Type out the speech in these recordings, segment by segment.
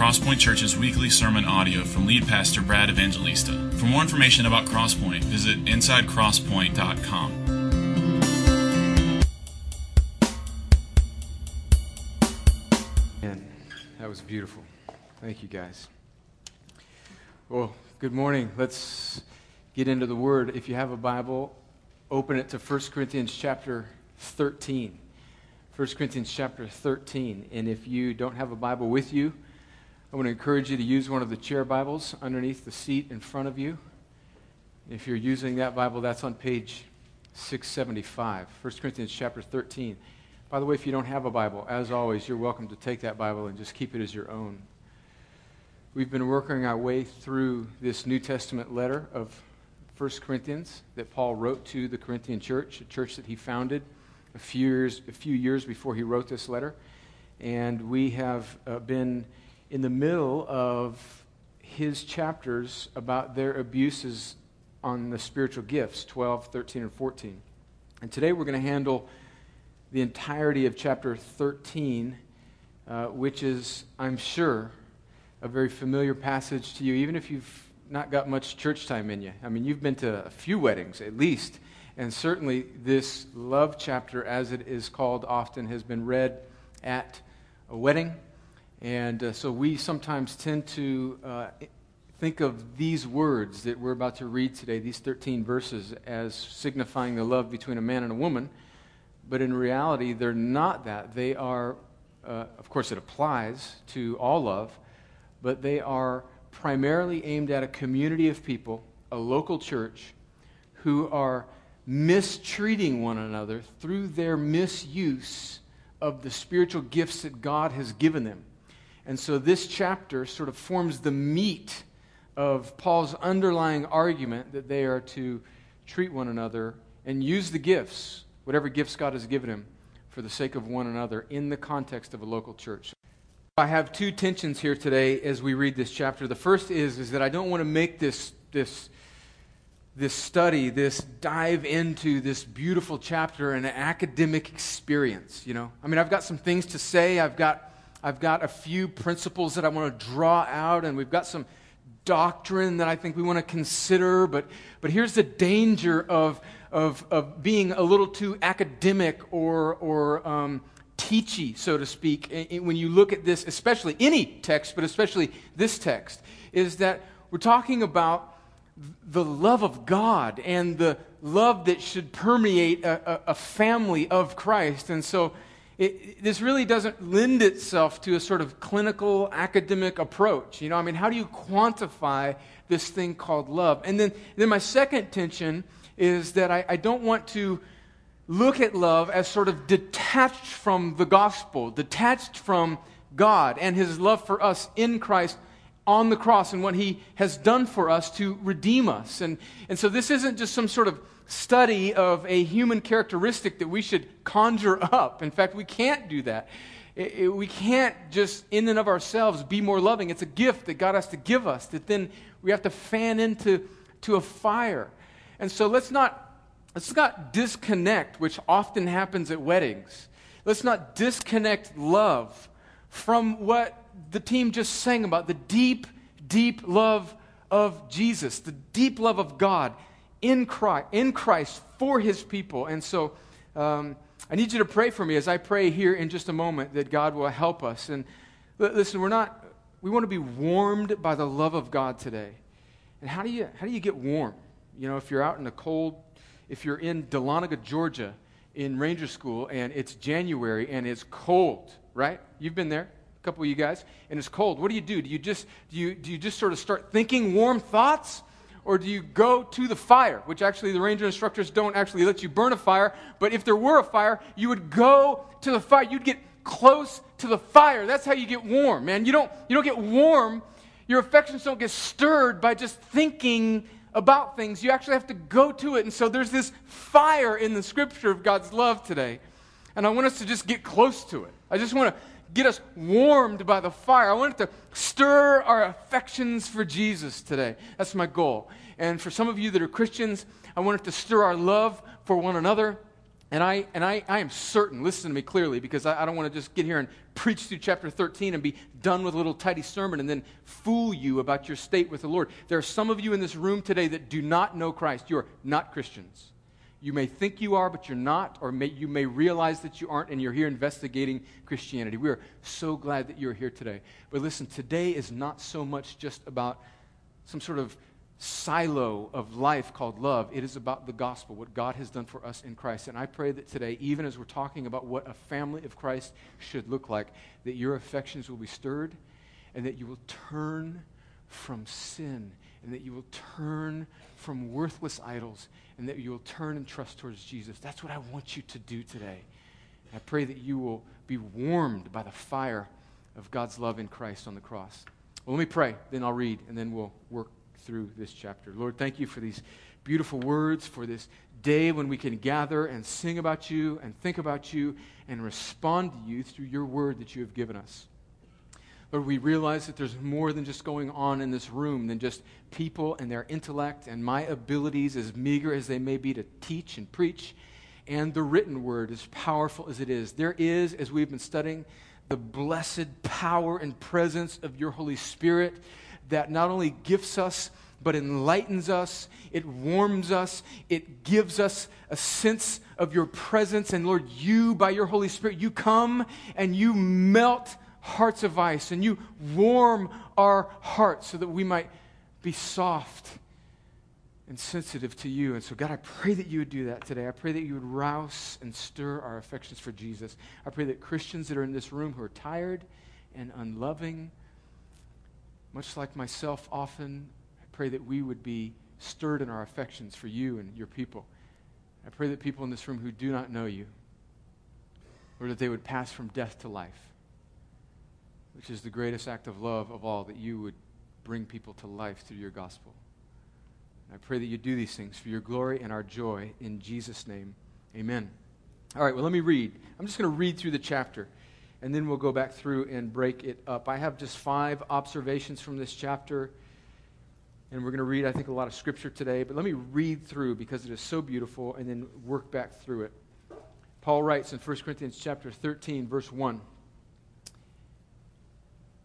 Crosspoint Church's weekly sermon audio from lead pastor Brad Evangelista. For more information about Crosspoint, visit insidecrosspoint.com. Man, that was beautiful. Thank you, guys. Well, good morning. Let's get into the Word. If you have a Bible, open it to 1 Corinthians chapter 13. 1 Corinthians chapter 13. And if you don't have a Bible with you, I want to encourage you to use one of the chair Bibles underneath the seat in front of you. If you're using that Bible, that's on page 675, 1 Corinthians chapter 13. By the way, if you don't have a Bible, as always, you're welcome to take that Bible and just keep it as your own. We've been working our way through this New Testament letter of 1 Corinthians that Paul wrote to the Corinthian church, a church that he founded a few years, a few years before he wrote this letter. And we have uh, been in the middle of his chapters about their abuses on the spiritual gifts 12, 13, and 14. And today we're going to handle the entirety of chapter 13, uh, which is, I'm sure, a very familiar passage to you, even if you've not got much church time in you. I mean, you've been to a few weddings at least, and certainly this love chapter, as it is called often, has been read at a wedding. And uh, so we sometimes tend to uh, think of these words that we're about to read today, these 13 verses, as signifying the love between a man and a woman but in reality, they're not that. They are, uh, of course, it applies to all love, but they are primarily aimed at a community of people, a local church, who are mistreating one another through their misuse of the spiritual gifts that God has given them. And so this chapter sort of forms the meat of Paul's underlying argument that they are to treat one another and use the gifts whatever gifts God has given him for the sake of one another in the context of a local church. I have two tensions here today as we read this chapter. The first is, is that I don't want to make this, this, this study, this dive into this beautiful chapter an academic experience. You know, I mean, I've got some things to say. I've got, I've got a few principles that I want to draw out, and we've got some doctrine that I think we want to consider. But, but here's the danger of of, of being a little too academic or, or um, teachy, so to speak, when you look at this, especially any text, but especially this text, is that we're talking about the love of God and the love that should permeate a, a, a family of Christ. And so it, this really doesn't lend itself to a sort of clinical academic approach. You know, I mean, how do you quantify this thing called love? And then, then my second tension is that I, I don't want to look at love as sort of detached from the gospel, detached from God and his love for us in Christ on the cross and what he has done for us to redeem us. And, and so this isn't just some sort of study of a human characteristic that we should conjure up. In fact, we can't do that. It, it, we can't just, in and of ourselves, be more loving. It's a gift that God has to give us that then we have to fan into to a fire. And so let's not, let's not disconnect, which often happens at weddings. Let's not disconnect love from what the team just sang about the deep, deep love of Jesus, the deep love of God in Christ, in Christ for his people. And so um, I need you to pray for me as I pray here in just a moment that God will help us. And listen, we're not, we want to be warmed by the love of God today. And how do you, how do you get warm? You know, if you're out in the cold, if you're in Dahlonega, Georgia, in Ranger School, and it's January and it's cold, right? You've been there, a couple of you guys, and it's cold. What do you do? Do you just do you do you just sort of start thinking warm thoughts? Or do you go to the fire, which actually the ranger instructors don't actually let you burn a fire, but if there were a fire, you would go to the fire. You'd get close to the fire. That's how you get warm, man. You don't, you don't get warm, your affections don't get stirred by just thinking about things, you actually have to go to it. And so there's this fire in the scripture of God's love today. And I want us to just get close to it. I just want to get us warmed by the fire. I want it to stir our affections for Jesus today. That's my goal. And for some of you that are Christians, I want it to stir our love for one another. And I, and I, I am certain, listen to me clearly, because I, I don't want to just get here and preach through chapter 13 and be done with a little tidy sermon and then fool you about your state with the Lord. There are some of you in this room today that do not know Christ. You are not Christians. You may think you are, but you're not, or may, you may realize that you aren't, and you're here investigating Christianity. We are so glad that you're here today. But listen, today is not so much just about some sort of silo of life called love. It is about the gospel, what God has done for us in Christ. And I pray that today, even as we're talking about what a family of Christ should look like, that your affections will be stirred and that you will turn from sin and that you will turn from worthless idols and that you will turn and trust towards Jesus. That's what I want you to do today. I pray that you will be warmed by the fire of God's love in Christ on the cross. Well, let me pray, then I'll read, and then we'll work through this chapter. Lord, thank you for these beautiful words, for this day when we can gather and sing about you and think about you and respond to you through your word that you have given us. Lord, we realize that there's more than just going on in this room, than just people and their intellect and my abilities, as meager as they may be, to teach and preach, and the written word, as powerful as it is. There is, as we've been studying, the blessed power and presence of your Holy Spirit that not only gifts us, but enlightens us, it warms us, it gives us a sense of your presence. And Lord, you, by your Holy Spirit, you come and you melt hearts of ice and you warm our hearts so that we might be soft and sensitive to you. And so, God, I pray that you would do that today. I pray that you would rouse and stir our affections for Jesus. I pray that Christians that are in this room who are tired and unloving, much like myself often, I pray that we would be stirred in our affections for you and your people. I pray that people in this room who do not know you, or that they would pass from death to life, which is the greatest act of love of all, that you would bring people to life through your gospel. And I pray that you do these things for your glory and our joy. In Jesus' name, amen. All right, well, let me read. I'm just going to read through the chapter and then we'll go back through and break it up. I have just five observations from this chapter, and we're going to read, I think, a lot of scripture today, but let me read through because it is so beautiful and then work back through it. Paul writes in 1 Corinthians chapter 13, verse 1.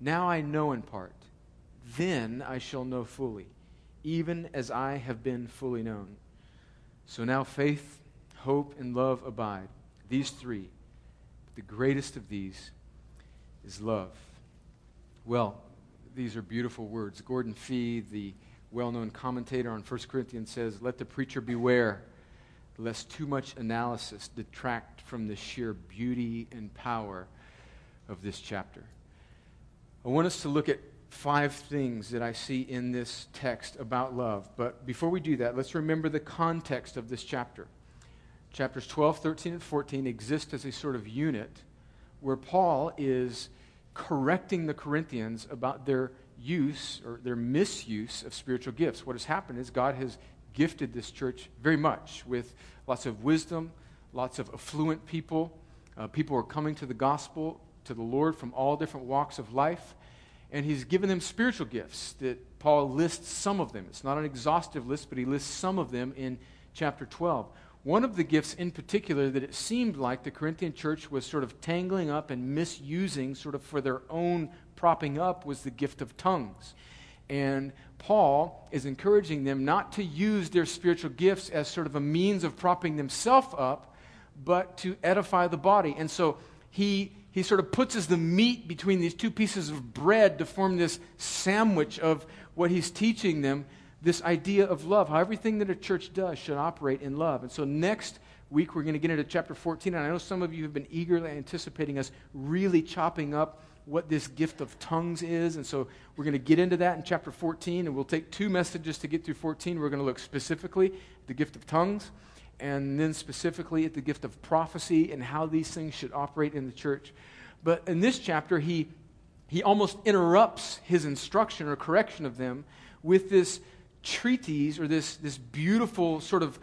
Now I know in part. Then I shall know fully, even as I have been fully known. So now faith hope, and love abide. These three. But the greatest of these is love. Well, these are beautiful words. Gordon Fee, the well known commentator on 1 Corinthians, says, Let the preacher beware lest too much analysis detract from the sheer beauty and power of this chapter. I want us to look at five things that I see in this text about love. But before we do that, let's remember the context of this chapter chapters 12, 13, and 14 exist as a sort of unit where Paul is correcting the Corinthians about their use or their misuse of spiritual gifts. What has happened is God has gifted this church very much with lots of wisdom, lots of affluent people, Uh, people are coming to the gospel, to the Lord from all different walks of life. And he's given them spiritual gifts that Paul lists some of them. It's not an exhaustive list, but he lists some of them in chapter 12. One of the gifts in particular that it seemed like the Corinthian church was sort of tangling up and misusing, sort of for their own propping up, was the gift of tongues. And Paul is encouraging them not to use their spiritual gifts as sort of a means of propping themselves up, but to edify the body. And so he, he sort of puts as the meat between these two pieces of bread to form this sandwich of what he's teaching them this idea of love, how everything that a church does should operate in love. And so next week we're going to get into chapter 14, and I know some of you have been eagerly anticipating us really chopping up what this gift of tongues is. And so we're going to get into that in chapter 14, and we'll take two messages to get through 14. We're going to look specifically at the gift of tongues, and then specifically at the gift of prophecy and how these things should operate in the church. But in this chapter, he, he almost interrupts his instruction or correction of them with this treatise or this, this beautiful sort of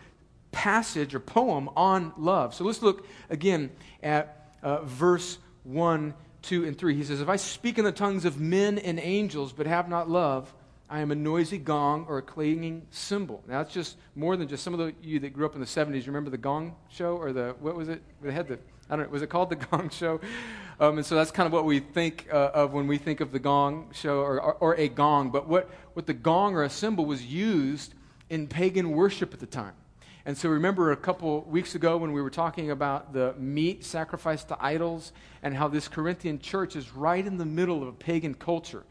passage or poem on love. So let's look again at uh, verse 1 2 and 3. He says, If I speak in the tongues of men and angels, but have not love, I am a noisy gong or a clanging cymbal. Now, that's just more than just some of the, you that grew up in the 70s. Remember the gong show? Or the, what was it? They had the, I don't know, was it called the gong show? Um, and so that's kind of what we think uh, of when we think of the gong show or, or, or a gong. But what, what the gong or a cymbal was used in pagan worship at the time. And so remember a couple weeks ago when we were talking about the meat sacrificed to idols and how this Corinthian church is right in the middle of a pagan culture.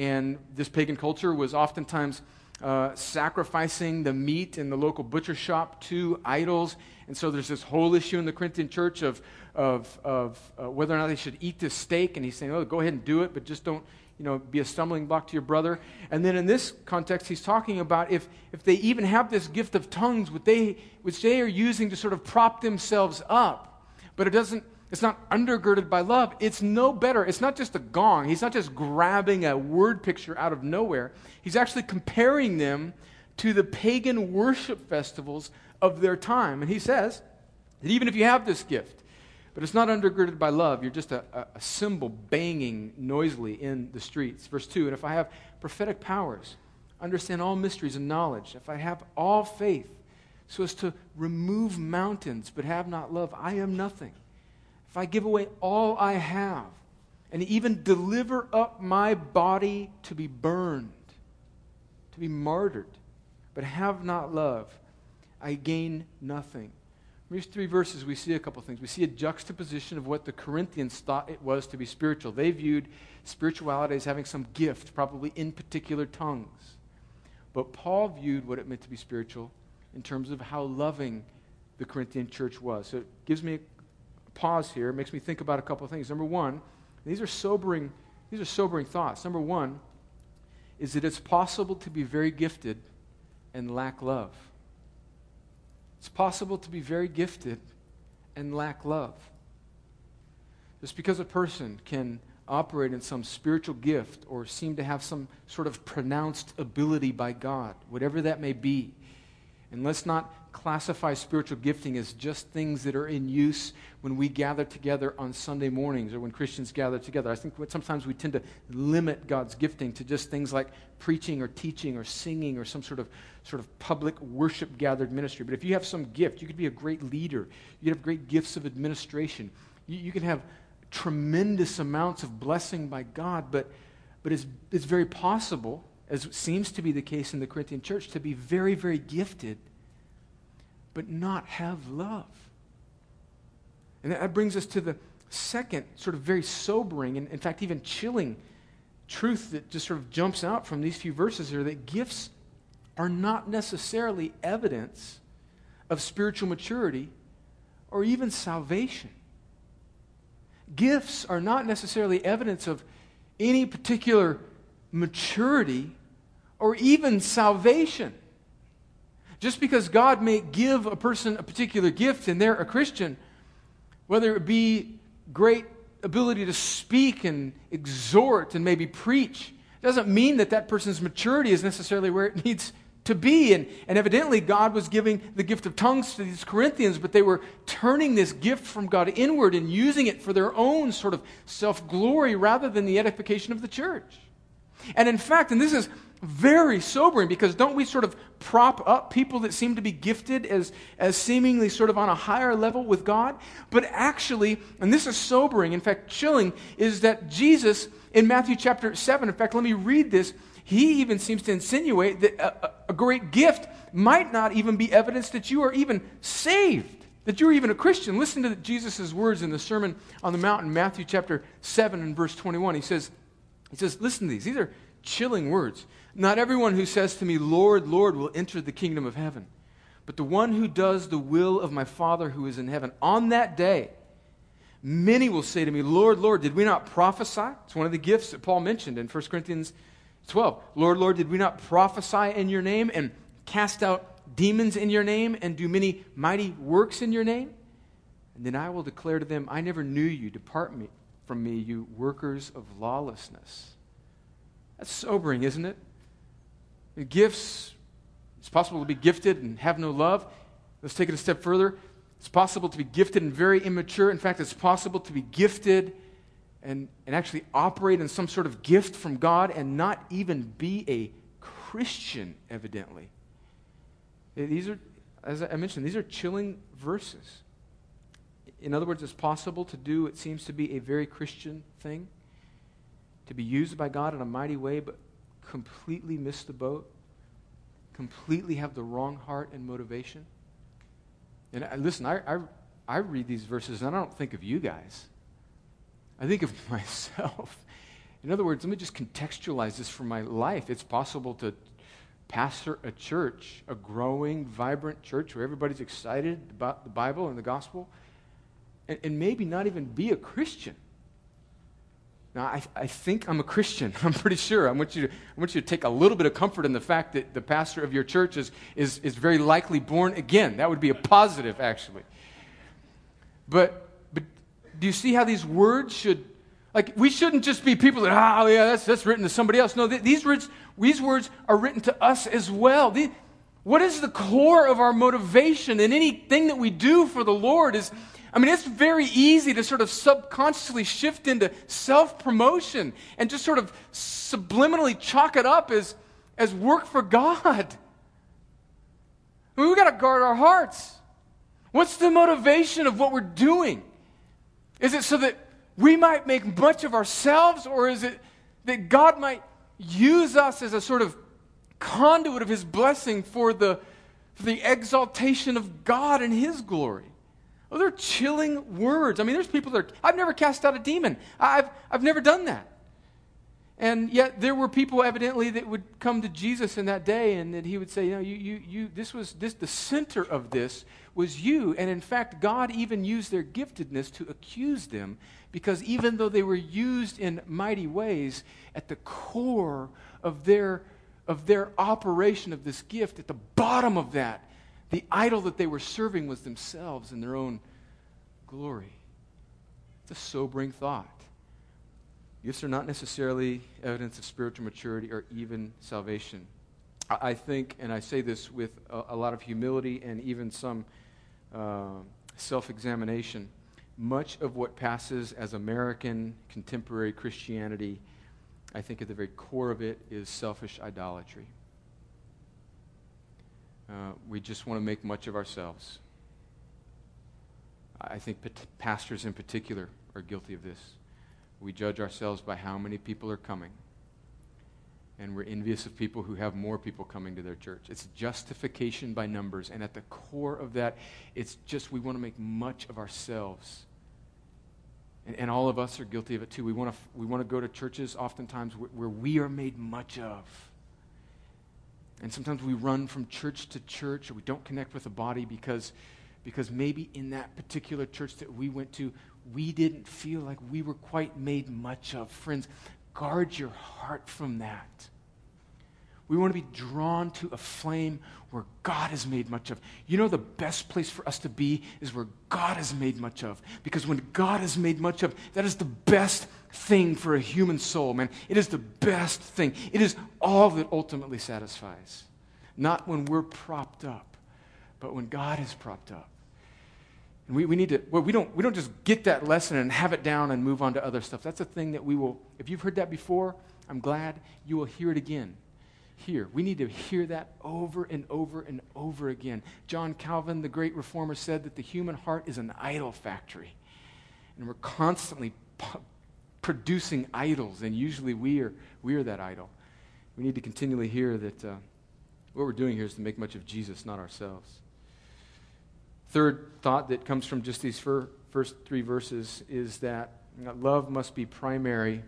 And this pagan culture was oftentimes uh, sacrificing the meat in the local butcher shop to idols. And so there's this whole issue in the Corinthian church of, of, of uh, whether or not they should eat this steak. And he's saying, oh, go ahead and do it, but just don't you know, be a stumbling block to your brother. And then in this context, he's talking about if, if they even have this gift of tongues, which they, which they are using to sort of prop themselves up, but it doesn't, it's not undergirded by love. It's no better. It's not just a gong. He's not just grabbing a word picture out of nowhere. He's actually comparing them to the pagan worship festivals of their time. And he says that even if you have this gift, but it's not undergirded by love. You're just a, a, cymbal banging noisily in the streets. Verse 2 And if I have prophetic powers, understand all mysteries and knowledge, if I have all faith so as to remove mountains but have not love, I am nothing. If I give away all I have and even deliver up my body to be burned, to be martyred, but have not love, I gain nothing. In these three verses, we see a couple things. We see a juxtaposition of what the Corinthians thought it was to be spiritual. They viewed spirituality as having some gift, probably in particular tongues. But Paul viewed what it meant to be spiritual in terms of how loving the Corinthian church was. So it gives me a pause here. Makes me think about a couple of things. Number one, these are sobering, these are sobering thoughts. Number one is that it's possible to be very gifted and lack love. It's possible to be very gifted and lack love. Just because a person can operate in some spiritual gift or seem to have some sort of pronounced ability by God, whatever that may be, and let's not classify spiritual gifting as just things that are in use when we gather together on Sunday mornings or when Christians gather together. I think sometimes we tend to limit God's gifting to just things like preaching or teaching or singing or some sort of sort of public worship gathered ministry. But if you have some gift, you could be a great leader. You could have great gifts of administration. You, you can have tremendous amounts of blessing by God, but, but it's, it's very possible, as seems to be the case in the Corinthian church, to be very, very gifted but not have love. And that brings us to the second, sort of very sobering and, in fact, even chilling truth that just sort of jumps out from these few verses here that gifts are not necessarily evidence of spiritual maturity or even salvation. Gifts are not necessarily evidence of any particular maturity or even salvation. Just because God may give a person a particular gift and they're a Christian, whether it be great ability to speak and exhort and maybe preach, doesn't mean that that person's maturity is necessarily where it needs to be. And, and evidently, God was giving the gift of tongues to these Corinthians, but they were turning this gift from God inward and using it for their own sort of self glory rather than the edification of the church. And in fact, and this is very sobering because don't we sort of prop up people that seem to be gifted as, as seemingly sort of on a higher level with God? But actually, and this is sobering, in fact, chilling, is that Jesus in Matthew chapter 7, in fact, let me read this. He even seems to insinuate that a, a great gift might not even be evidence that you are even saved, that you're even a Christian. Listen to Jesus' words in the Sermon on the Mount in Matthew chapter 7 and verse 21. He says, he says, listen to these. These are chilling words. Not everyone who says to me, Lord, Lord, will enter the kingdom of heaven, but the one who does the will of my Father who is in heaven. On that day, many will say to me, Lord, Lord, did we not prophesy? It's one of the gifts that Paul mentioned in 1 Corinthians 12. Lord, Lord, did we not prophesy in your name and cast out demons in your name and do many mighty works in your name? And then I will declare to them, I never knew you. Depart me from me, you workers of lawlessness. That's sobering, isn't it? Gifts, it's possible to be gifted and have no love. Let's take it a step further. It's possible to be gifted and very immature. In fact, it's possible to be gifted and, and actually operate in some sort of gift from God and not even be a Christian, evidently. These are, as I mentioned, these are chilling verses. In other words, it's possible to do what seems to be a very Christian thing, to be used by God in a mighty way, but completely miss the boat, completely have the wrong heart and motivation. And I, listen, I, I, I read these verses and I don't think of you guys. I think of myself. In other words, let me just contextualize this for my life. It's possible to pastor a church, a growing, vibrant church where everybody's excited about the Bible and the gospel, and, and maybe not even be a Christian. Now, I, I think I'm a Christian. I'm pretty sure. I want, you to, I want you to take a little bit of comfort in the fact that the pastor of your church is, is, is very likely born again. That would be a positive, actually. But, but do you see how these words should, like, we shouldn't just be people that, ah, oh, yeah, that's, that's written to somebody else. No, th- these, words, these words are written to us as well. The, what is the core of our motivation in anything that we do for the Lord is I mean, it's very easy to sort of subconsciously shift into self promotion and just sort of subliminally chalk it up as, as work for God. I mean, we've got to guard our hearts. What's the motivation of what we're doing? Is it so that we might make much of ourselves, or is it that God might use us as a sort of conduit of His blessing for the, for the exaltation of God and His glory? Oh, they're chilling words. I mean, there's people that are, I've never cast out a demon. I've, I've never done that. And yet there were people evidently that would come to Jesus in that day and that he would say, you know, you, you, you, this was this, the center of this was you. And in fact, God even used their giftedness to accuse them because even though they were used in mighty ways, at the core of their, of their operation of this gift, at the bottom of that, the idol that they were serving was themselves and their own glory. It's a sobering thought. Gifts are not necessarily evidence of spiritual maturity or even salvation. I think, and I say this with a, a lot of humility and even some uh, self examination, much of what passes as American contemporary Christianity, I think at the very core of it is selfish idolatry. Uh, we just want to make much of ourselves. I think pastors in particular are guilty of this. We judge ourselves by how many people are coming. And we're envious of people who have more people coming to their church. It's justification by numbers. And at the core of that, it's just we want to make much of ourselves. And, and all of us are guilty of it too. We want to, we want to go to churches oftentimes where, where we are made much of. And sometimes we run from church to church or we don't connect with a body because, because maybe in that particular church that we went to, we didn't feel like we were quite made much of. Friends, guard your heart from that. We want to be drawn to a flame where God is made much of. You know, the best place for us to be is where God is made much of. Because when God is made much of, that is the best thing for a human soul, man. It is the best thing. It is all that ultimately satisfies. not when we're propped up, but when God is propped up. And we, we need to, well, we don't, we don't just get that lesson and have it down and move on to other stuff. That's a thing that we will, if you've heard that before, I'm glad you will hear it again. Here. We need to hear that over and over and over again. John Calvin, the great reformer, said that the human heart is an idol factory. And we're constantly producing idols, and usually we are, we are that idol. We need to continually hear that uh, what we're doing here is to make much of Jesus, not ourselves. Third thought that comes from just these fir- first three verses is that love must be primary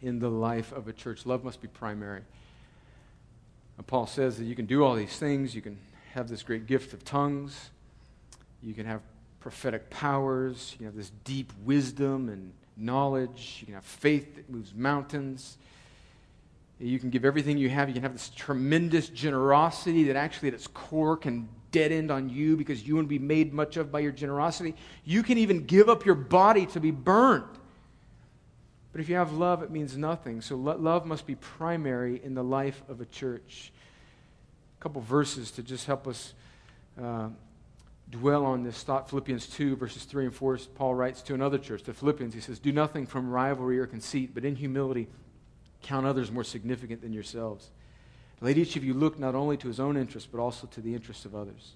in the life of a church. Love must be primary. And Paul says that you can do all these things. You can have this great gift of tongues. You can have prophetic powers. You can have this deep wisdom and knowledge. You can have faith that moves mountains. You can give everything you have. You can have this tremendous generosity that actually, at its core, can dead end on you because you to be made much of by your generosity. You can even give up your body to be burned. But if you have love, it means nothing. So lo- love must be primary in the life of a church. A couple verses to just help us uh, dwell on this thought. Philippians 2, verses 3 and 4, Paul writes to another church, the Philippians. He says, Do nothing from rivalry or conceit, but in humility count others more significant than yourselves. Let each of you look not only to his own interests, but also to the interests of others.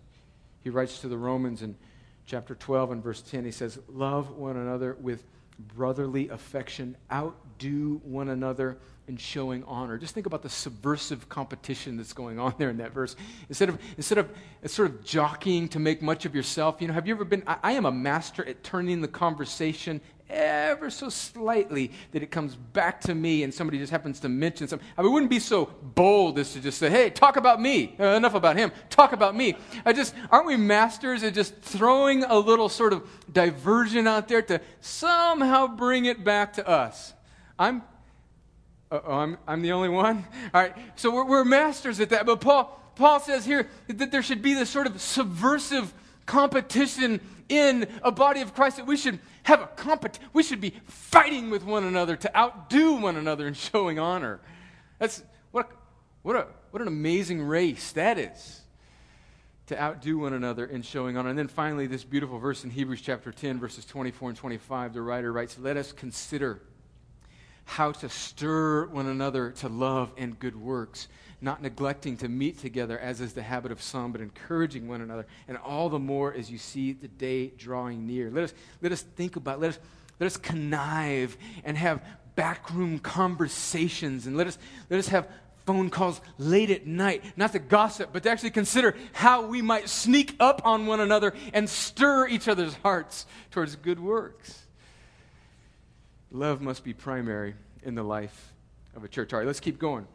He writes to the Romans in chapter 12 and verse 10, he says, Love one another with brotherly affection, outdo one another in showing honor. Just think about the subversive competition that's going on there in that verse. Instead of, instead of sort of jockeying to make much of yourself, you know, have you ever been? I, I am a master at turning the conversation ever so slightly that it comes back to me and somebody just happens to mention something. I mean, wouldn't be so bold as to just say, hey, talk about me. Uh, enough about him. Talk about me. I just, aren't we masters at just throwing a little sort of diversion out there to somehow bring it back to us? I'm, oh, I'm, I'm the only one? All right, so we're, we're masters at that. But Paul, Paul says here that there should be this sort of subversive competition in a body of Christ that we should have a competition. We should be fighting with one another to outdo one another in showing honor. That's what, what, a, what an amazing race that is to outdo one another in showing honor. And then finally, this beautiful verse in Hebrews chapter 10, verses 24 and 25, the writer writes, Let us consider how to stir one another to love and good works not neglecting to meet together, as is the habit of some, but encouraging one another, and all the more as you see the day drawing near. Let us, let us think about, let us, let us connive and have backroom conversations, and let us, let us have phone calls late at night, not to gossip, but to actually consider how we might sneak up on one another and stir each other's hearts towards good works. Love must be primary in the life of a church. All right, let's keep going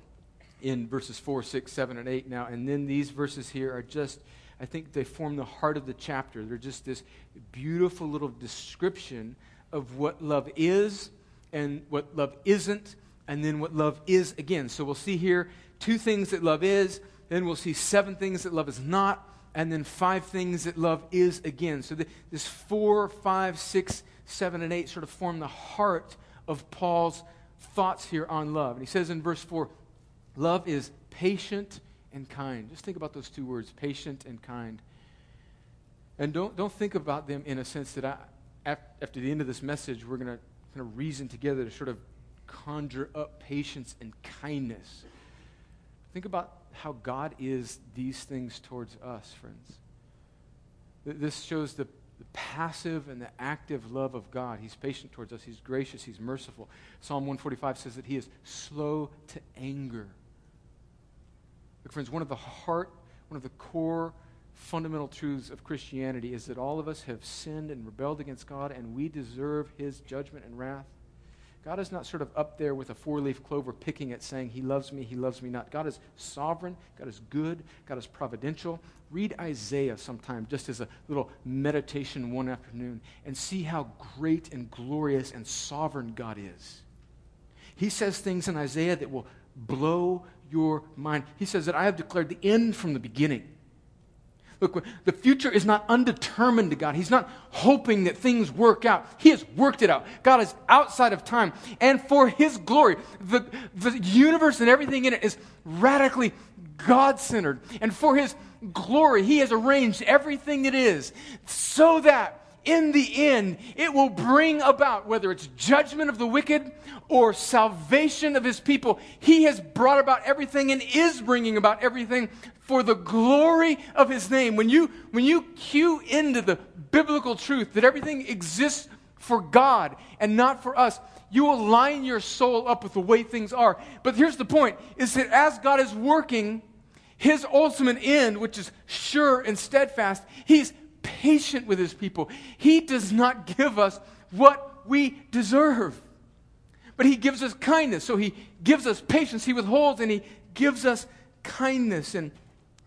in verses 4, 6, 7, and 8 now. And then these verses here are just, I think they form the heart of the chapter. They're just this beautiful little description of what love is and what love isn't, and then what love is again. So we'll see here two things that love is, then we'll see seven things that love is not, and then five things that love is again. So the, this four, five, six, seven, and eight sort of form the heart of Paul's thoughts here on love. And he says in verse 4 Love is patient and kind. Just think about those two words, patient and kind. And don't, don't think about them in a sense that I, after the end of this message, we're going to kind of reason together to sort of conjure up patience and kindness. Think about how God is these things towards us, friends. This shows the, the, passive and the active love of God. He's patient towards us, He's gracious, He's merciful. Psalm 145 says that He is slow to anger. Look, friends, one of the heart, one of the core fundamental truths of Christianity is that all of us have sinned and rebelled against God and we deserve his judgment and wrath. God is not sort of up there with a four leaf clover picking it, saying, He loves me, He loves me not. God is sovereign, God is good, God is providential. Read Isaiah sometime just as a little meditation one afternoon and see how great and glorious and sovereign God is. He says things in Isaiah that will blow your mind. He says that I have declared the end from the beginning. Look, the future is not undetermined to God. He's not hoping that things work out. He has worked it out. God is outside of time. And for His glory, the, the universe and everything in it is radically God centered. And for his glory, he has arranged everything it is so that in the end, it will bring about, whether it's judgment of the wicked or salvation of his people, he has brought about everything and is bringing about everything for the glory of his name. When you, when you cue into the biblical truth that everything exists for God and not for us, you line your soul up with the way things are. But here's the point is that as God is working his ultimate end, which is sure and steadfast, he's patient with his people. He does not give us what we deserve, but he gives us kindness. So he gives us patience, he withholds, and he gives us kindness. And,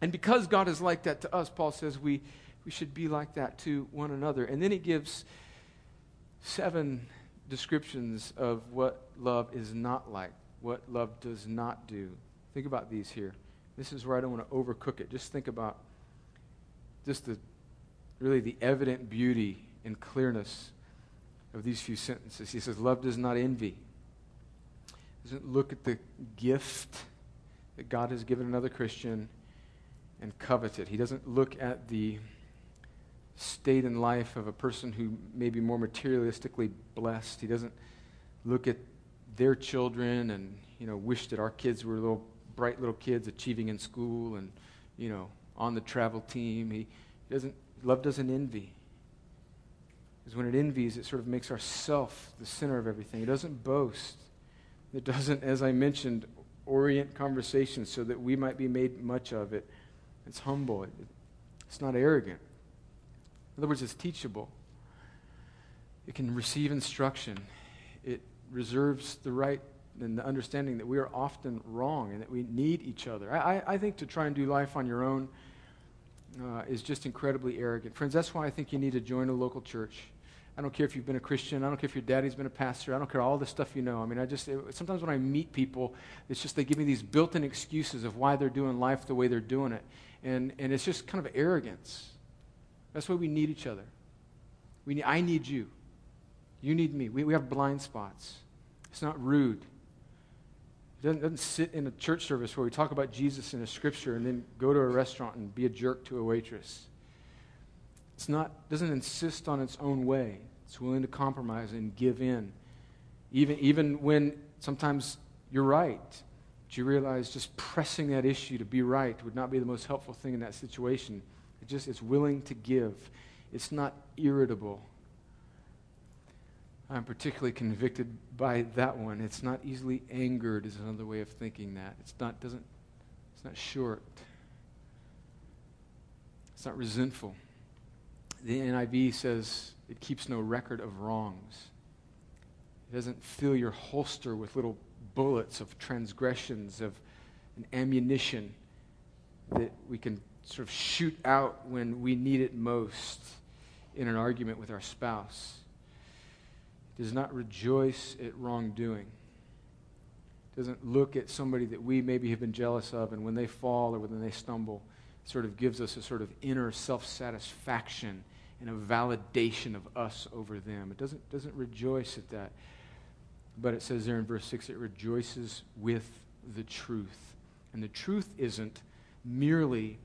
and because God is like that to us, Paul says we, we should be like that to one another. And then he gives seven descriptions of what love is not like, what love does not do. Think about these here. This is where I don't want to overcook it. Just think about just the really the evident beauty and clearness of these few sentences. He says, Love does not envy, doesn't look at the gift that God has given another Christian and covet it. He doesn't look at the state in life of a person who may be more materialistically blessed. He doesn't look at their children and, you know, wish that our kids were little bright little kids achieving in school and, you know, on the travel team. He doesn't Love doesn't envy. Because when it envies, it sort of makes ourself the center of everything. It doesn't boast. It doesn't, as I mentioned, orient conversation so that we might be made much of it. It's humble. It, it's not arrogant. In other words, it's teachable. It can receive instruction. It reserves the right and the understanding that we are often wrong and that we need each other. I, I think to try and do life on your own uh, is just incredibly arrogant. Friends, that's why I think you need to join a local church. I don't care if you've been a Christian. I don't care if your daddy's been a pastor. I don't care all the stuff you know. I mean, I just, it, sometimes when I meet people, it's just they give me these built in excuses of why they're doing life the way they're doing it. And, and it's just kind of arrogance. That's why we need each other. We need, I need you. You need me. We, we have blind spots. It's not rude. It doesn't, doesn't sit in a church service where we talk about Jesus in a scripture and then go to a restaurant and be a jerk to a waitress. It's not, doesn't insist on its own way. It's willing to compromise and give in. Even, even when sometimes you're right. But you realize just pressing that issue to be right would not be the most helpful thing in that situation. It just it's willing to give. It's not irritable. I'm particularly convicted by that one. It's not easily angered is another way of thinking that. It's not doesn't it's not short. It's not resentful. The NIV says it keeps no record of wrongs. It doesn't fill your holster with little bullets of transgressions, of an ammunition that we can sort of shoot out when we need it most in an argument with our spouse does not rejoice at wrongdoing, doesn't look at somebody that we maybe have been jealous of, and when they fall or when they stumble, sort of gives us a sort of inner self satisfaction and a validation of us over them. It doesn't, doesn't rejoice at that. But it says there in verse 6 it rejoices with the truth. And the truth isn't merely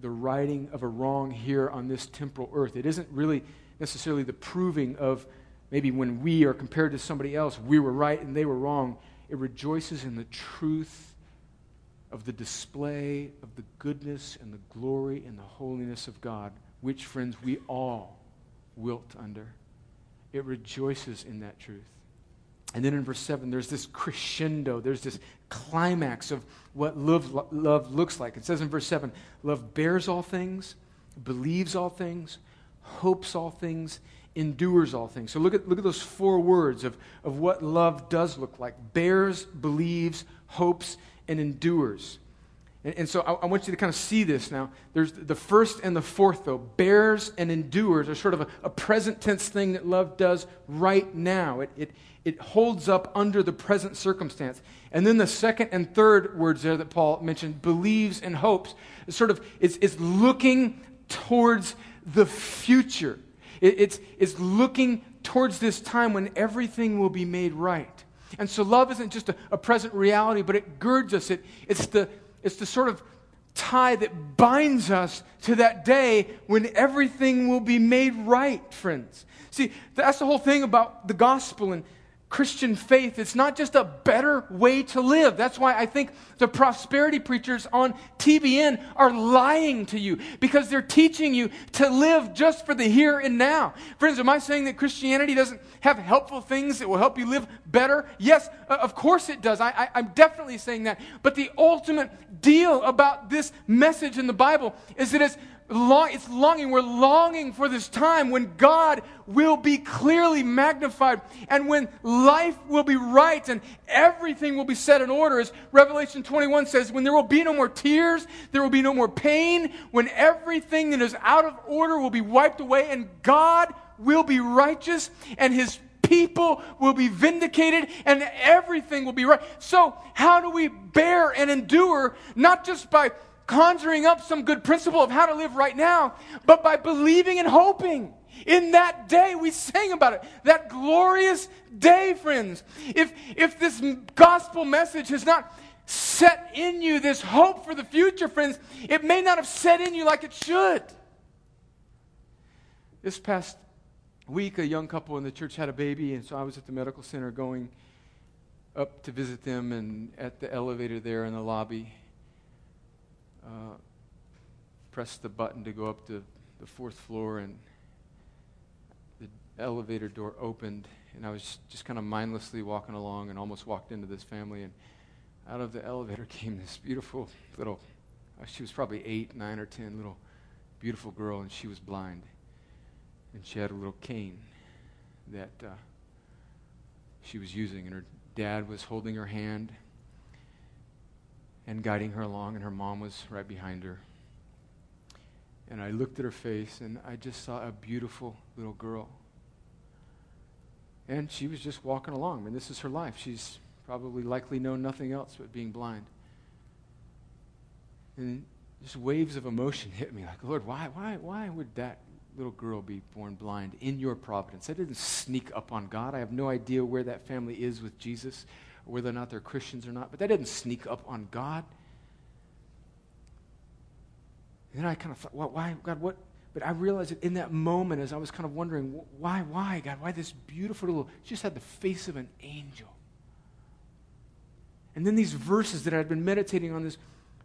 the righting of a wrong here on this temporal earth. It isn't really necessarily the proving of maybe when we are compared to somebody else, we were right and they were wrong. It rejoices in the truth of the display of the goodness and the glory and the holiness of God, which, friends, we all wilt under. It rejoices in that truth. And then in verse 7, there's this crescendo, there's this climax of what love, love looks like. It says in verse 7 love bears all things, believes all things, hopes all things, endures all things. So look at, look at those four words of, of what love does look like bears, believes, hopes, and endures. And, and so I, I, want you to kind of see this now. There's the first and the fourth, though. Bears and endures are sort of a, a present tense thing that love does right now. It, it, it holds up under the present circumstance. And then the second and third words there that Paul mentioned, believes and hopes, is sort of it's, it's looking towards the future. It's, it's looking towards this time when everything will be made right. And so love isn't just a, a present reality, but it girds us. It, it's, the, it's the sort of tie that binds us to that day when everything will be made right, friends. See, that's the whole thing about the gospel and Christian faith. It's not just a better way to live. That's why I think the prosperity preachers on TBN are lying to you because they're teaching you to live just for the here and now. Friends, am I saying that Christianity doesn't have helpful things that will help you live better? Yes, uh, of course it does. I, am definitely saying that. But the ultimate deal about this message in the Bible is that it's long, it's longing. We're longing for this time when God will be clearly magnified and when life will be right and everything will be set in order. As Revelation 21 says, when there will be no more tears, there will be no more pain, when everything that is out of order will be wiped away and God will be righteous and his people will be vindicated and everything will be right. So, how do we bear and endure not just by conjuring up some good principle of how to live right now, but by believing and hoping. In that day, we sang about it. That glorious day, friends. If, if this gospel message has not set in you this hope for the future, friends, it may not have set in you like it should. This past week, a young couple in the church had a baby, and so I was at the medical center going up to visit them, and at the elevator there in the lobby, uh, pressed the button to go up to the fourth floor, and the elevator door opened, and I was just kind of mindlessly walking along and almost walked into this family, and out of the elevator came this beautiful little, uh, she was probably eight, nine, or ten, little beautiful girl, and she was blind. And she had a little cane that uh, she was using, and her dad was holding her hand and guiding her along, and her mom was right behind her. And I looked at her face, and I just saw a beautiful little girl. And she was just walking along. I mean, this is her life. She's probably likely known nothing else but being blind. And just waves of emotion hit me like, Lord, why, why, why would that little girl be born blind in your providence? That didn't sneak up on God. I have no idea where that family is with Jesus whether or not they're Christians or not, but that didn't sneak up on God. And then I kind of thought, well, why, God, what? But I realized that in that moment, as I was kind of wondering, why, why, God, why this beautiful little, just had the face of an angel. And then these verses that I'd been meditating on this,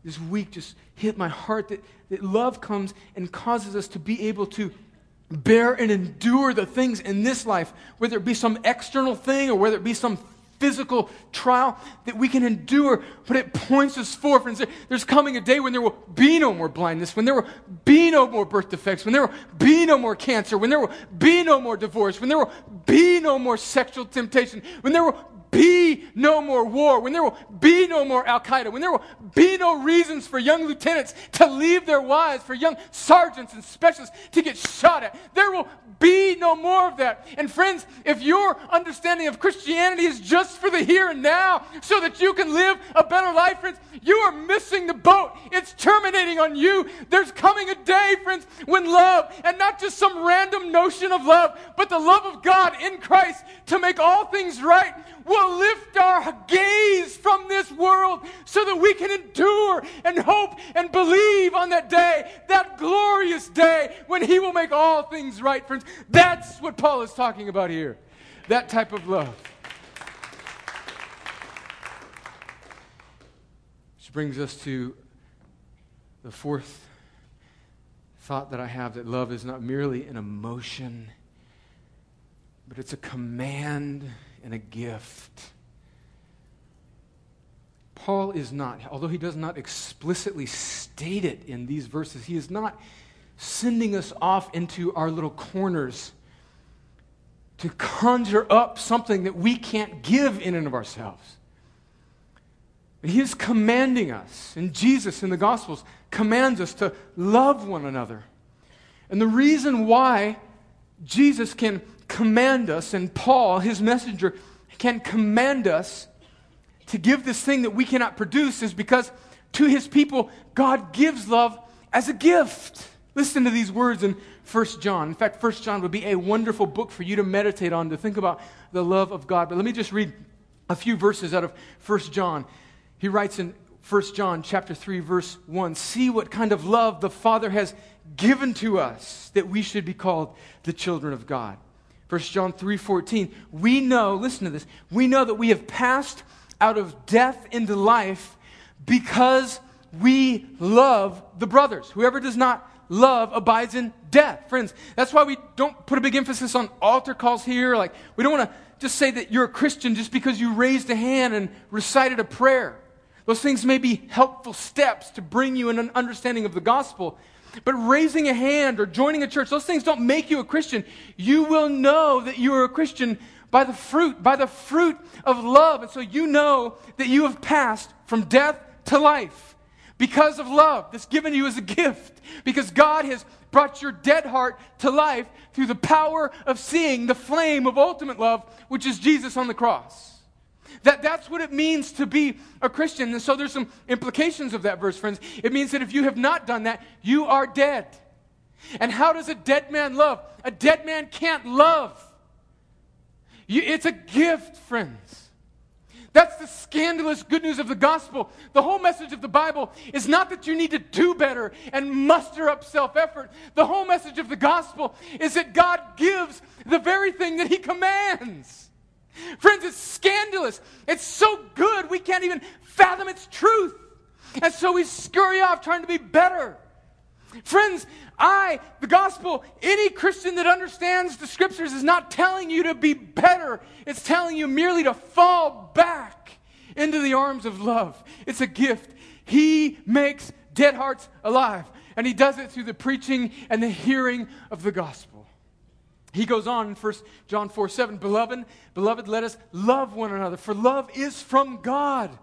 this week just hit my heart that, that love comes and causes us to be able to bear and endure the things in this life, whether it be some external thing or whether it be some physical trial that we can endure, but it points us forward. There's coming a day when there will be no more blindness, when there will be no more birth defects, when there will be no more cancer, when there will be no more divorce, when there will be no more sexual temptation, when there will be no more war, when there will be no more Al Qaeda, when there will be no reasons for young lieutenants to leave their wives, for young sergeants and specialists to get shot at, there will be no more of that. And friends, if your understanding of Christianity is just for the here and now so that you can live a better life, friends, you are missing the boat. It's terminating on you. There's coming a day, friends, when love, and not just some random notion of love, but the love of God in Christ to make all things right, will lift our gaze from this world so that we can endure and hope and believe on that day, that glorious day when He will make all things right, friends. That's what Paul is talking about here. That type of love. Which brings us to the fourth thought that I have that love is not merely an emotion, but it's a command and a gift. Paul is not, although he does not explicitly state it in these verses, he is not sending us off into our little corners to conjure up something that we can't give in and of ourselves. He is commanding us, and Jesus in the Gospels commands us to love one another. And the reason why Jesus can command us, and Paul, his messenger, can command us to give this thing that we cannot produce is because to his people, God gives love as a gift. Listen to these words in 1 John. In fact, 1 John would be a wonderful book for you to meditate on, to think about the love of God. But let me just read a few verses out of 1 John. He writes in 1 John chapter 3 verse 1. See what kind of love the Father has given to us that we should be called the children of God. 1 John 3:14. We know, listen to this. We know that we have passed out of death into life because we love the brothers. Whoever does not love abides in death. Friends, that's why we don't put a big emphasis on altar calls here. Like, we don't want to just say that you're a Christian just because you raised a hand and recited a prayer. Those things may be helpful steps to bring you an understanding of the gospel. But raising a hand or joining a church, those things don't make you a Christian. You will know that you are a Christian by the fruit, by the fruit of love. And so you know that you have passed from death to life because of love that's given you as a gift. Because God has brought your dead heart to life through the power of seeing the flame of ultimate love, which is Jesus on the cross. That, that's what it means to be a Christian. And so there's some implications of that verse, friends. It means that if you have not done that, you are dead. And how does a dead man love? A dead man can't love. You, it's a gift, friends. That's the scandalous good news of the gospel. The whole message of the Bible is not that you need to do better and muster up self effort. The whole message of the gospel is that God gives the very thing that He commands. Friends, it's scandalous. It's so good we can't even fathom its truth. And so we scurry off trying to be better. Friends, I, the gospel, any Christian that understands the scriptures is not telling you to be better. It's telling you merely to fall back into the arms of love. It's a gift. He makes dead hearts alive, and He does it through the preaching and the hearing of the gospel. He goes on in 1 John 4 7, Beloved, beloved, let us love one another, for love is from God.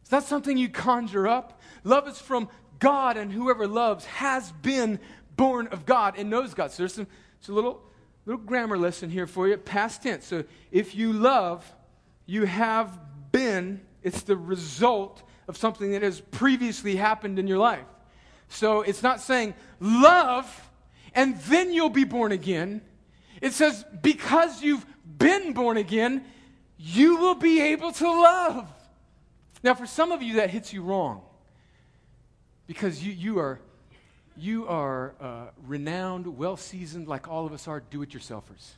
It's not something you conjure up. Love is from God, and whoever loves has been born of God and knows God. So there's some, a little, little grammar lesson here for you, past tense. So if you love, you have been, it's the result of something that has previously happened in your life. So it's not saying love and then you'll be born again. It says because you've been born again, you will be able to love. Now, for some of you, that hits you wrong because you, you are, you are uh, renowned, well seasoned, like all of us are, do it yourselfers.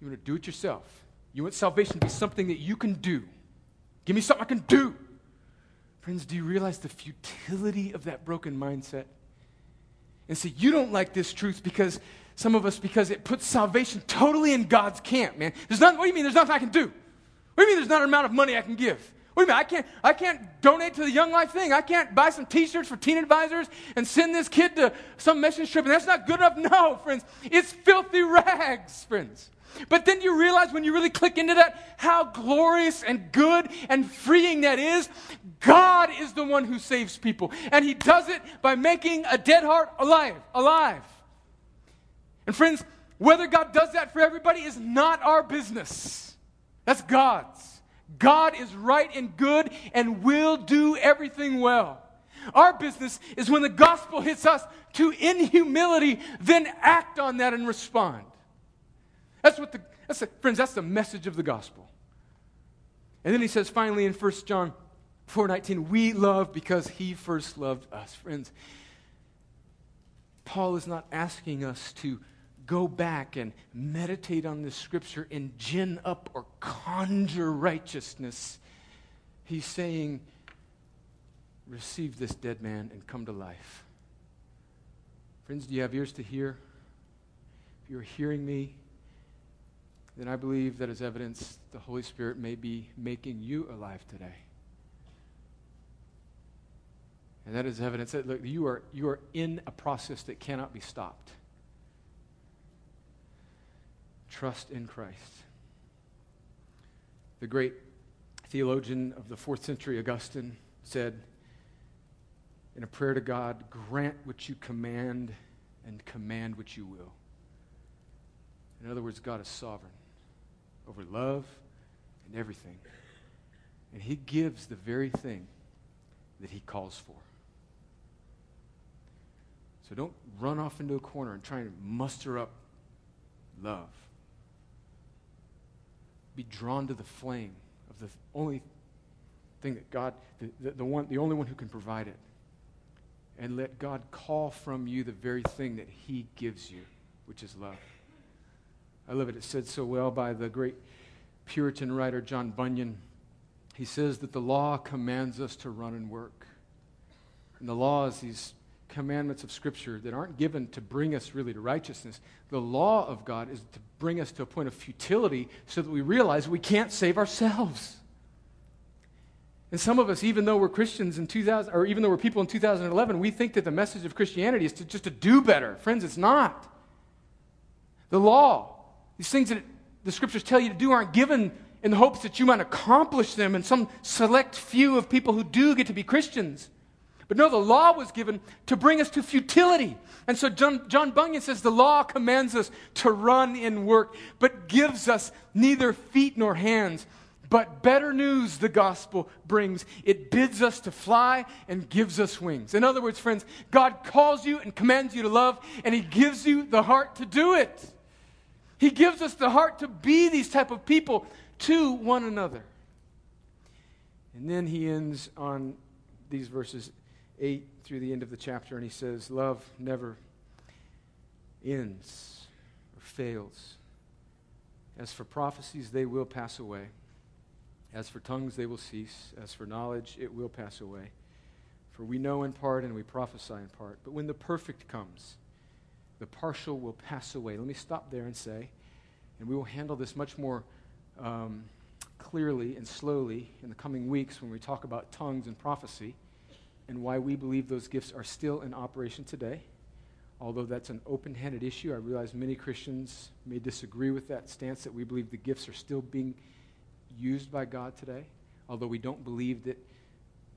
You want to do it yourself. You want salvation to be something that you can do. Give me something I can do. Friends, do you realize the futility of that broken mindset? And so you don't like this truth because some of us, because it puts salvation totally in God's camp, man. There's nothing, what do you mean there's nothing I can do? What do you mean there's not an amount of money I can give? Do you mean? I can't, I can't donate to the Young Life thing. I can't buy some t shirts for teen advisors and send this kid to some mission trip, and that's not good enough. No, friends. It's filthy rags, friends. But then you realize when you really click into that how glorious and good and freeing that is. God is the one who saves people. And He does it by making a dead heart alive. Alive. And friends, whether God does that for everybody is not our business. That's God's. God is right and good and will do everything well. Our business is when the gospel hits us to, in humility, then act on that and respond. That's what the, that's the, friends, that's the message of the gospel. And then he says finally in 1 John 4:19, we love because he first loved us. Friends, Paul is not asking us to go back and meditate on this scripture and gin up or conjure righteousness. He's saying, receive this dead man and come to life. Friends, do you have ears to hear? If you're hearing me, then I believe that as evidence, the Holy Spirit may be making you alive today. And that is evidence that look, you are, you are in a process that cannot be stopped. Trust in Christ. The great theologian of the fourth century, Augustine, said in a prayer to God, grant what you command and command what you will. In other words, God is sovereign over love and everything. And He gives the very thing that He calls for. So don't run off into a corner and try and muster up love be drawn to the flame of the only thing that God, the, the, the, one, the only one who can provide it. And let God call from you the very thing that He gives you, which is love. I love it. It's said so well by the great Puritan writer John Bunyan. He says that the law commands us to run and work. And the law is these commandments of Scripture that aren't given to bring us really to righteousness. The law of God is to bring us to a point of futility so that we realize we can't save ourselves. And some of us, even though we're Christians in 2000, or even though we're people in 2011, we think that the message of Christianity is to just to do better. Friends, it's not. The law, these things that the scriptures tell you to do, aren't given in the hopes that you might accomplish them and some select few of people who do get to be Christians. But no, the law was given to bring us to futility. And so John, John Bunyan says the law commands us to run in work, but gives us neither feet nor hands. But better news the gospel brings. It bids us to fly and gives us wings. In other words, friends, God calls you and commands you to love, and He gives you the heart to do it. He gives us the heart to be these type of people to one another. And then he ends on these verses 8 through the end of the chapter, and he says, Love never ends or fails. As for prophecies, they will pass away. As for tongues, they will cease. As for knowledge, it will pass away. For we know in part and we prophesy in part. But when the perfect comes, the partial will pass away. Let me stop there and say, and we will handle this much more um, clearly and slowly in the coming weeks when we talk about tongues and prophecy and why we believe those gifts are still in operation today. Although that's an open handed issue, I realize many Christians may disagree with that stance that we believe the gifts are still being used by God today. Although we don't believe that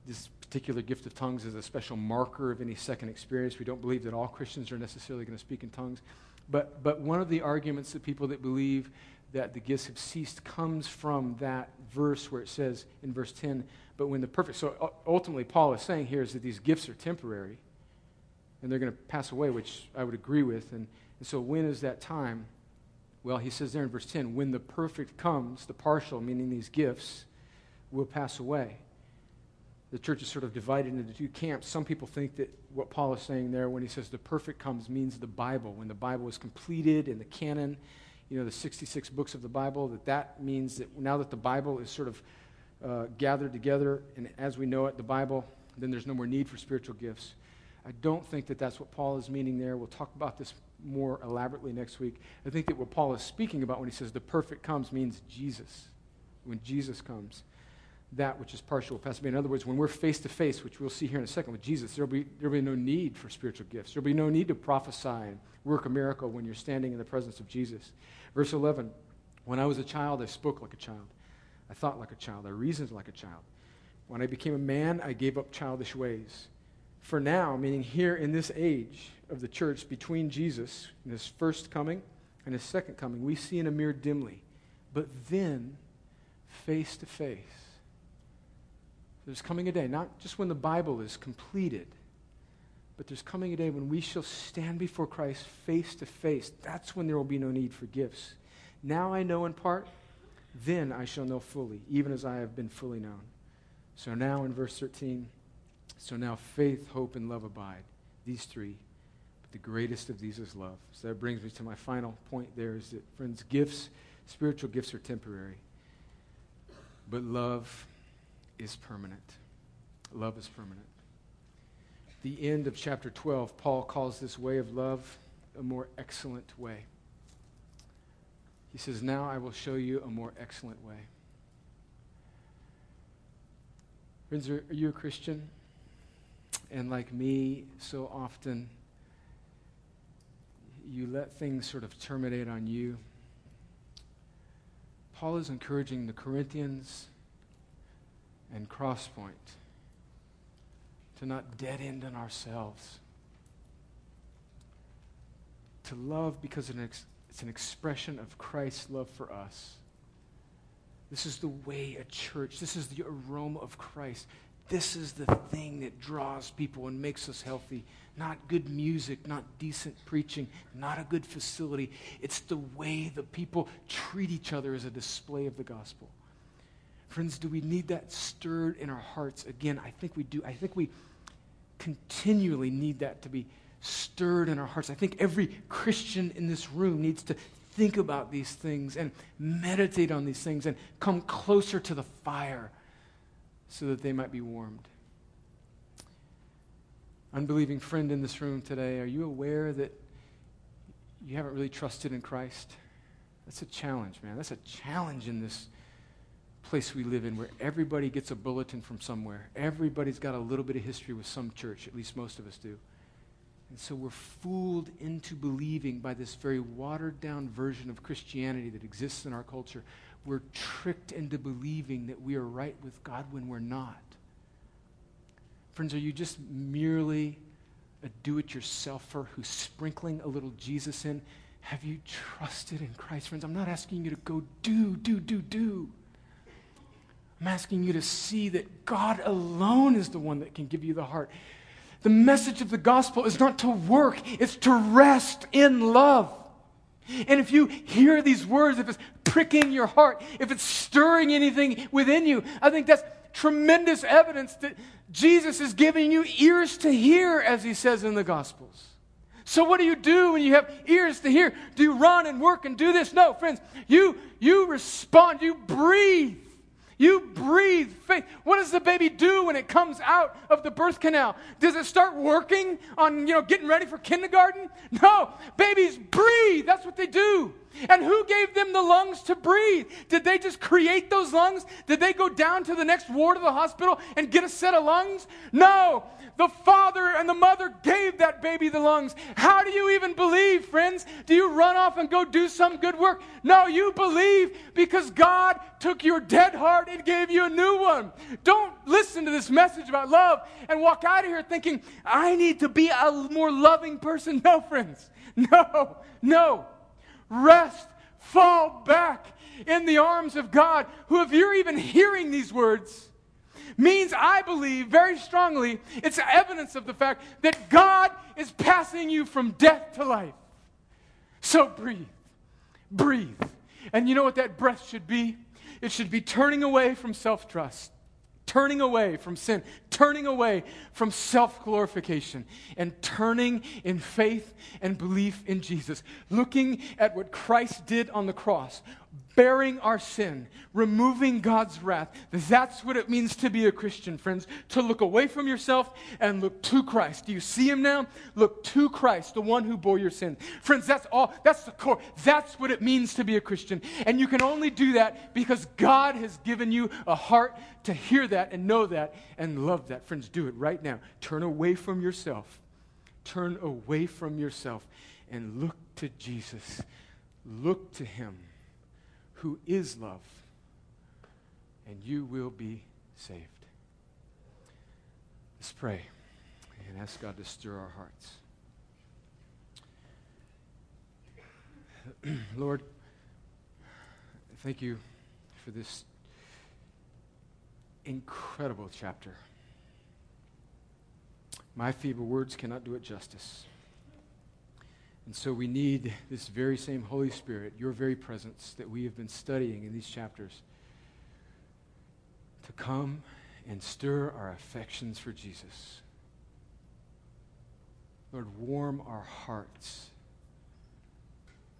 this particular gift of tongues is a special marker of any second experience, we don't believe that all Christians are necessarily going to speak in tongues. But, but one of the arguments that people that believe that the gifts have ceased comes from that verse where it says in verse 10, but when the perfect, so uh, ultimately Paul is saying here is that these gifts are temporary and they're going to pass away, which I would agree with. And, and so when is that time? Well, he says there in verse 10, when the perfect comes, the partial, meaning these gifts, will pass away. The church is sort of divided into two camps. Some people think that what Paul is saying there when he says the perfect comes means the Bible. When the Bible is completed and the canon, you know, the 66 books of the Bible, that that means that now that the Bible is sort of uh, gathered together, and as we know it, the Bible, then there's no more need for spiritual gifts. I don't think that that's what Paul is meaning there. We'll talk about this more elaborately next week. I think that what Paul is speaking about when he says the perfect comes means Jesus. When Jesus comes, that which is partial will pass away. In other words, when we're face to face, which we'll see here in a second with Jesus, there'll be, there'll be no need for spiritual gifts. There'll be no need to prophesy and work a miracle when you're standing in the presence of Jesus. Verse 11 When I was a child, I spoke like a child. I thought like a child. I reasoned like a child. When I became a man, I gave up childish ways. For now, meaning here in this age of the church between Jesus and his first coming and his second coming, we see in a mirror dimly. But then, face to face, there's coming a day, not just when the Bible is completed, but there's coming a day when we shall stand before Christ face to face. That's when there will be no need for gifts. Now I know in part, then I shall know fully, even as I have been fully known. So now in verse 13, so now faith, hope, and love abide, these three. But the greatest of these is love. So that brings me to my final point there is that, friends, gifts, spiritual gifts are temporary. But love is permanent. Love is permanent. The end of chapter 12, Paul calls this way of love a more excellent way. He says, Now I will show you a more excellent way. Friends, are, are you a Christian? And like me, so often you let things sort of terminate on you. Paul is encouraging the Corinthians and Crosspoint to not dead end in ourselves, to love because it's an expression of Christ's love for us. This is the way a church, this is the aroma of Christ. This is the thing that draws people and makes us healthy. Not good music, not decent preaching, not a good facility. It's the way the people treat each other as a display of the gospel. Friends, do we need that stirred in our hearts? Again, I think we do. I think we continually need that to be stirred in our hearts. I think every Christian in this room needs to think about these things and meditate on these things and come closer to the fire so that they might be warmed. Unbelieving friend in this room today, are you aware that you haven't really trusted in Christ? That's a challenge, man. That's a challenge in this place we live in where everybody gets a bulletin from somewhere. Everybody's got a little bit of history with some church, at least most of us do. And so we're fooled into believing by this very watered down version of Christianity that exists in our culture. We're tricked into believing that we are right with God when we're not. Friends, are you just merely a do it yourselfer who's sprinkling a little Jesus in? Have you trusted in Christ? Friends, I'm not asking you to go do, do, do, do. I'm asking you to see that God alone is the one that can give you the heart. The message of the gospel is not to work, it's to rest in love. And if you hear these words, if it's pricking your heart, if it's stirring anything within you, I think that's tremendous evidence that Jesus is giving you ears to hear, as he says in the Gospels. So, what do you do when you have ears to hear? Do you run and work and do this? No, friends, you, you respond, you breathe you breathe faith. What does the baby do when it comes out of the birth canal? Does it start working on, you know, getting ready for kindergarten? No. Babies breathe. That's what they do. And who gave them the lungs to breathe? Did they just create those lungs? Did they go down to the next ward of the hospital and get a set of lungs? No. The father and the mother gave that baby the lungs. How do you even believe, friends? Do you run off and go do some good work? No, you believe because God took your dead heart and gave you a new one. Don't listen to this message about love and walk out of here thinking, I need to be a more loving person. No, friends. No, no. Rest, fall back in the arms of God, who, if you're even hearing these words, means I believe very strongly it's evidence of the fact that God is passing you from death to life. So breathe, breathe. And you know what that breath should be? It should be turning away from self trust turning away from sin, turning away from self glorification, and turning in faith and belief in Jesus, looking at what Christ did on the cross, bearing our sin, removing God's wrath. That's what it means to be a Christian, friends, to look away from yourself and look to Christ. Do you see him now? Look to Christ, the one who bore your sin. Friends, that's all, that's the core. That's what it means to be a Christian. And you can only do that because God has given you a heart to hear that and know that and love that. Friends, do it right now. Turn away from yourself. Turn away from yourself and look to Jesus. Look to him who is love, and you will be saved. Let's pray and ask God to stir our hearts. Lord, thank you for this incredible chapter. My feeble words cannot do it justice. And so we need this very same Holy Spirit, your very presence that we have been studying in these chapters, to come and stir our affections for Jesus. Lord, warm our hearts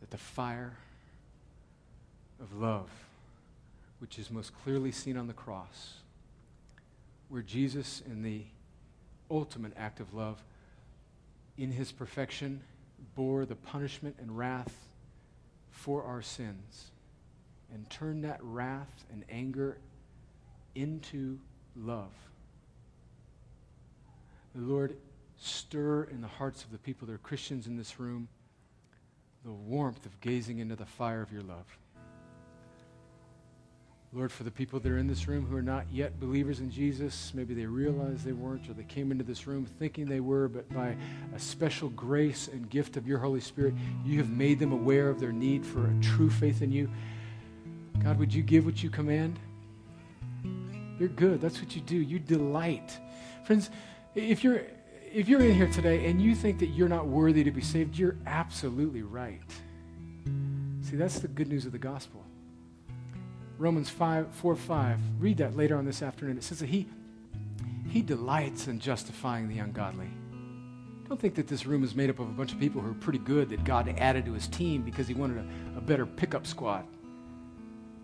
that the fire of love, which is most clearly seen on the cross, where Jesus, in the ultimate act of love, in his perfection, bore the punishment and wrath for our sins and turned that wrath and anger into love. The Lord, stir in the hearts of the people that are Christians in this room the warmth of gazing into the fire of your love. Lord, for the people that are in this room who are not yet believers in Jesus, maybe they realized they weren't, or they came into this room thinking they were, but by a special grace and gift of your Holy Spirit, you have made them aware of their need for a true faith in you. God, would you give what you command? You're good. That's what you do. You delight. Friends, if you're if you're in here today and you think that you're not worthy to be saved, you're absolutely right. See, that's the good news of the gospel Romans 5, 4, 5. Read that later on this afternoon. It says that he, he delights in justifying the ungodly. Don't think that this room is made up of a bunch of people who are pretty good that God added to his team because he wanted a, a better pickup squad.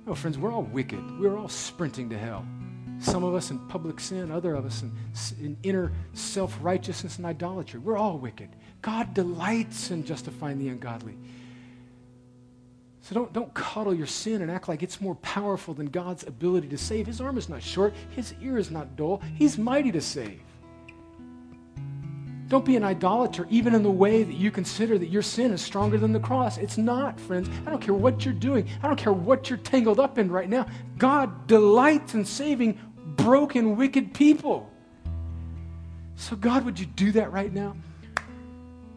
No, friends, we're all wicked. We're all sprinting to hell. Some of us in public sin, other of us in, in inner self righteousness and idolatry. We're all wicked. God delights in justifying the ungodly. So don't, don't coddle your sin and act like it's more powerful than God's ability to save. His arm is not short, His ear is not dull. He's mighty to save. Don't be an idolater, even in the way that you consider that your sin is stronger than the cross. It's not, friends. I don't care what you're doing, I don't care what you're tangled up in right now. God delights in saving broken, wicked people. So, God, would you do that right now?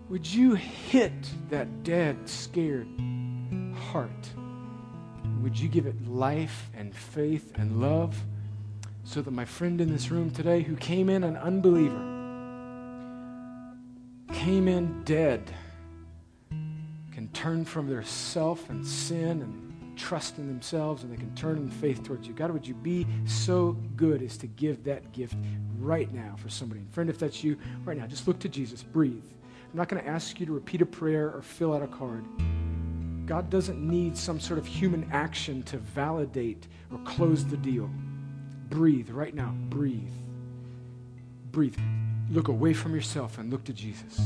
Would you hit that dead, scared heart? Would you give it life and faith and love so that my friend in this room today who came in an unbeliever, came in dead, can turn from their self and sin and trust in themselves and they can turn in faith towards you. God, would you be so good as to give that gift right now for somebody? And friend, if that's you, right now, just look to Jesus, breathe. I'm not going to ask you to repeat a prayer or fill out a card. God doesn't need some sort of human action to validate or close the deal. Breathe right now. Breathe. Breathe. Look away from yourself and look to Jesus.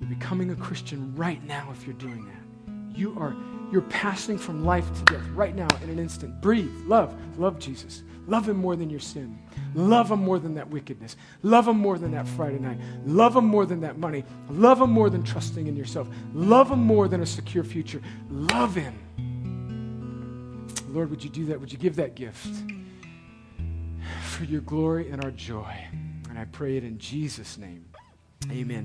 You're becoming a Christian right now if you're doing that. You are you're passing from life to death right now in an instant. Breathe. Love. Love Jesus. Love him more than your sin. Love him more than that wickedness. Love him more than that Friday night. Love him more than that money. Love him more than trusting in yourself. Love him more than a secure future. Love him. Lord, would you do that? Would you give that gift for your glory and our joy? And I pray it in Jesus' name. Amen.